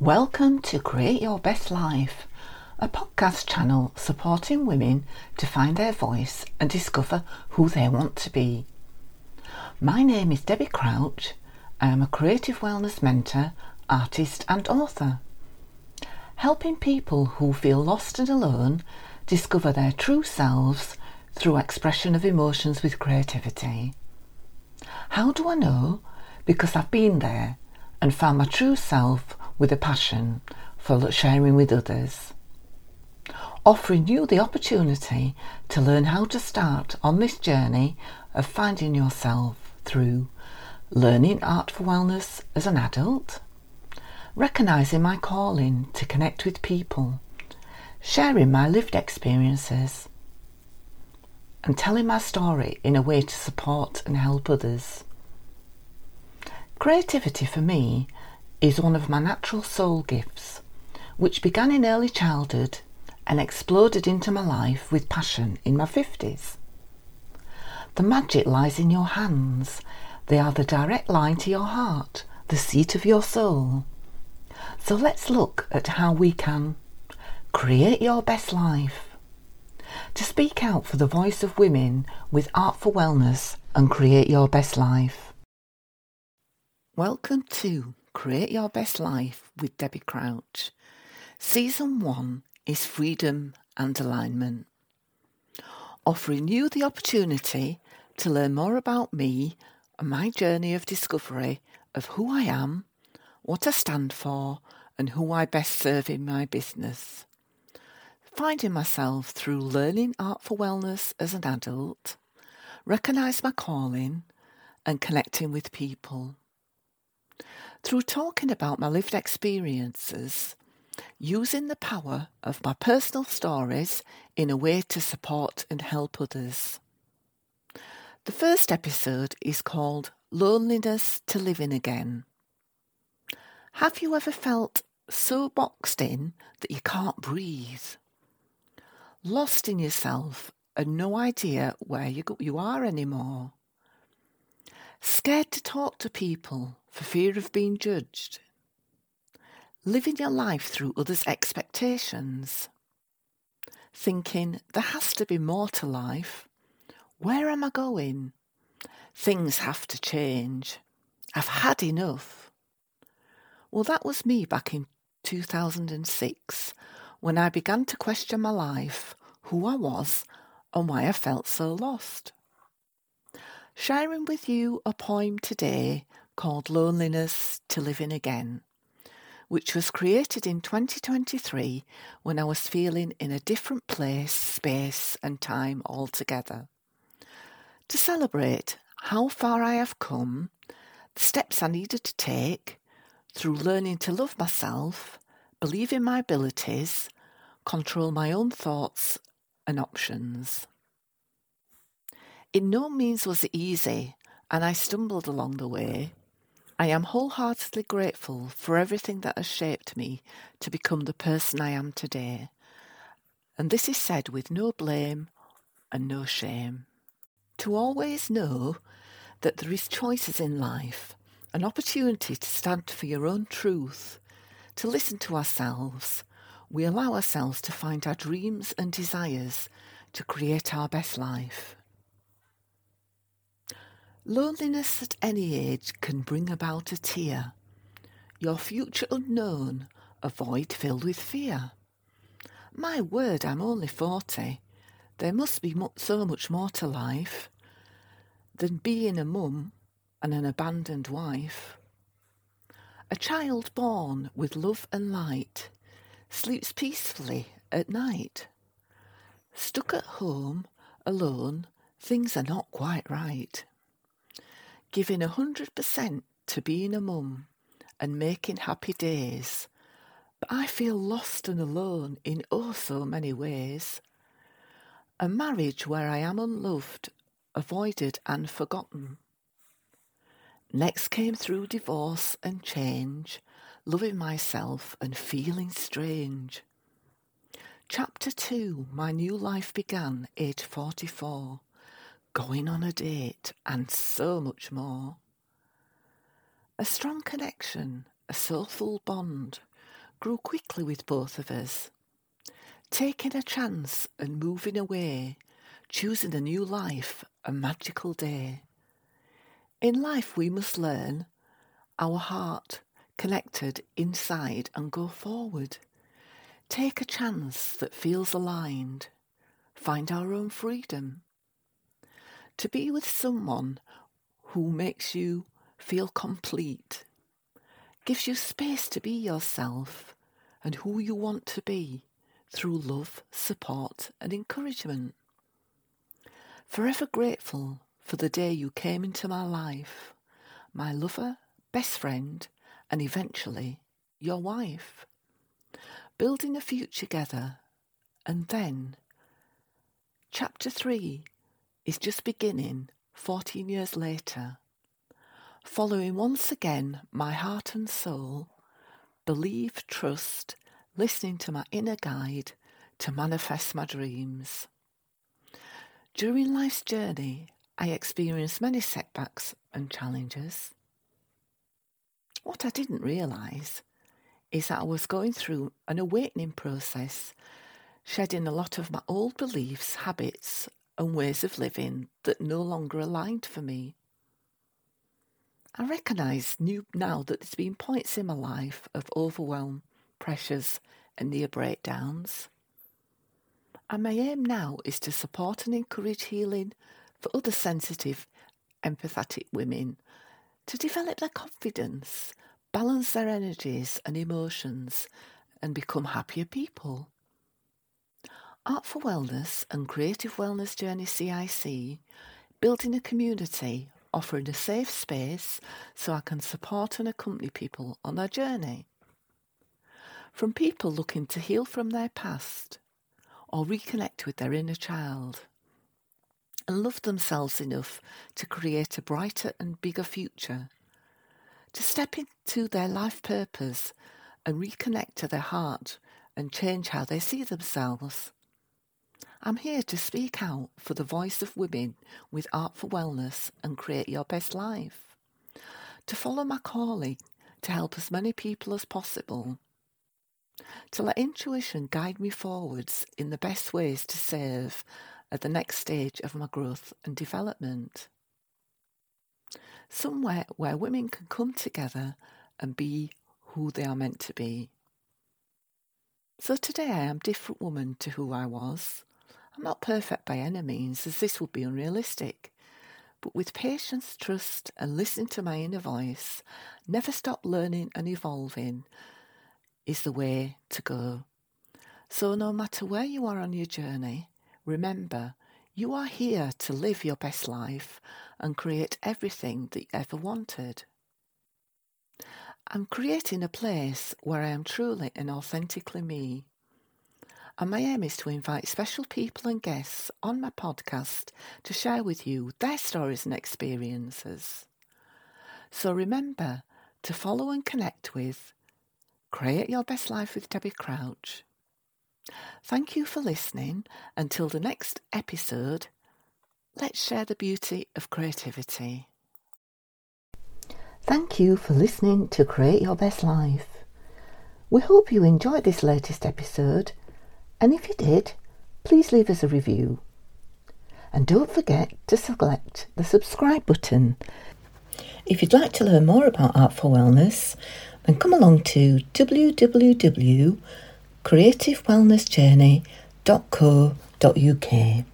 Welcome to Create Your Best Life, a podcast channel supporting women to find their voice and discover who they want to be. My name is Debbie Crouch. I am a creative wellness mentor, artist, and author. Helping people who feel lost and alone discover their true selves through expression of emotions with creativity. How do I know? Because I've been there and found my true self with a passion for sharing with others. Offering you the opportunity to learn how to start on this journey of finding yourself through learning art for wellness as an adult, recognizing my calling to connect with people, sharing my lived experiences, and telling my story in a way to support and help others. Creativity for me is one of my natural soul gifts, which began in early childhood and exploded into my life with passion in my 50s. The magic lies in your hands. They are the direct line to your heart, the seat of your soul. So let's look at how we can create your best life. To speak out for the voice of women with Art for Wellness and create your best life. Welcome to Create Your Best Life with Debbie Crouch. Season 1 is Freedom and Alignment, offering you the opportunity to learn more about me and my journey of discovery of who I am, what I stand for, and who I best serve in my business. Finding myself through learning art for wellness as an adult, recognise my calling, and connecting with people through talking about my lived experiences, using the power of my personal stories in a way to support and help others. The first episode is called Loneliness to Living Again. Have you ever felt so boxed in that you can't breathe? Lost in yourself and no idea where you, you are anymore? Scared to talk to people for fear of being judged. Living your life through others' expectations. Thinking there has to be more to life. Where am I going? Things have to change. I've had enough. Well, that was me back in 2006 when I began to question my life, who I was, and why I felt so lost. Sharing with you a poem today called Loneliness to Living Again, which was created in 2023 when I was feeling in a different place, space, and time altogether. To celebrate how far I have come, the steps I needed to take through learning to love myself, believe in my abilities, control my own thoughts and options. In no means was it easy, and I stumbled along the way. I am wholeheartedly grateful for everything that has shaped me to become the person I am today. And this is said with no blame and no shame. To always know that there is choices in life, an opportunity to stand for your own truth, to listen to ourselves, we allow ourselves to find our dreams and desires to create our best life. Loneliness at any age can bring about a tear. Your future unknown, a void filled with fear. My word, I'm only forty. There must be so much more to life than being a mum and an abandoned wife. A child born with love and light sleeps peacefully at night. Stuck at home, alone, things are not quite right giving a hundred percent to being a mum and making happy days, but I feel lost and alone in oh so many ways. A marriage where I am unloved, avoided and forgotten. Next came through divorce and change, loving myself and feeling strange. Chapter 2 My new life began, age 44 going on a date, and so much more. A strong connection, a soulful bond, grew quickly with both of us. Taking a chance and moving away, choosing a new life, a magical day. In life, we must learn our heart connected inside and go forward. Take a chance that feels aligned. Find our own freedom. To be with someone who makes you feel complete, gives you space to be yourself and who you want to be through love, support, and encouragement. Forever grateful for the day you came into my life, my lover, best friend, and eventually your wife. Building a future together, and then chapter three is just beginning 14 years later. Following once again my heart and soul, believe, trust, listening to my inner guide to manifest my dreams. During life's journey, I experienced many setbacks and challenges. What I didn't realise is that I was going through an awakening process, shedding a lot of my old beliefs, habits, and ways of living that no longer aligned for me. I recognise now that there's been points in my life of overwhelm, pressures, and near breakdowns. And my aim now is to support and encourage healing for other sensitive, empathetic women to develop their confidence, balance their energies and emotions, and become happier people. Art for Wellness and Creative Wellness Journey CIC, building a community offering a safe space so I can support and accompany people on their journey. From people looking to heal from their past or reconnect with their inner child and love themselves enough to create a brighter and bigger future, to step into their life purpose and reconnect to their heart and change how they see themselves. I'm here to speak out for the voice of women with Art for Wellness and create your best life. To follow my calling to help as many people as possible to let intuition guide me forwards in the best ways to serve at the next stage of my growth and development. Somewhere where women can come together and be who they are meant to be. So today I am a different woman to who I was. I'm not perfect by any means, as this would be unrealistic. But with patience, trust, and listening to my inner voice, never stop learning and evolving, is the way to go. So, no matter where you are on your journey, remember you are here to live your best life and create everything that you ever wanted. I'm creating a place where I am truly and authentically me. And my aim is to invite special people and guests on my podcast to share with you their stories and experiences. So remember to follow and connect with Create Your Best Life with Debbie Crouch. Thank you for listening. Until the next episode, let's share the beauty of creativity. Thank you for listening to Create Your Best Life. We hope you enjoyed this latest episode, and if you did, please leave us a review. And don't forget to select the subscribe button. If you'd like to learn more about Art for Wellness, then come along to www.creativewellnessjourney.co.uk.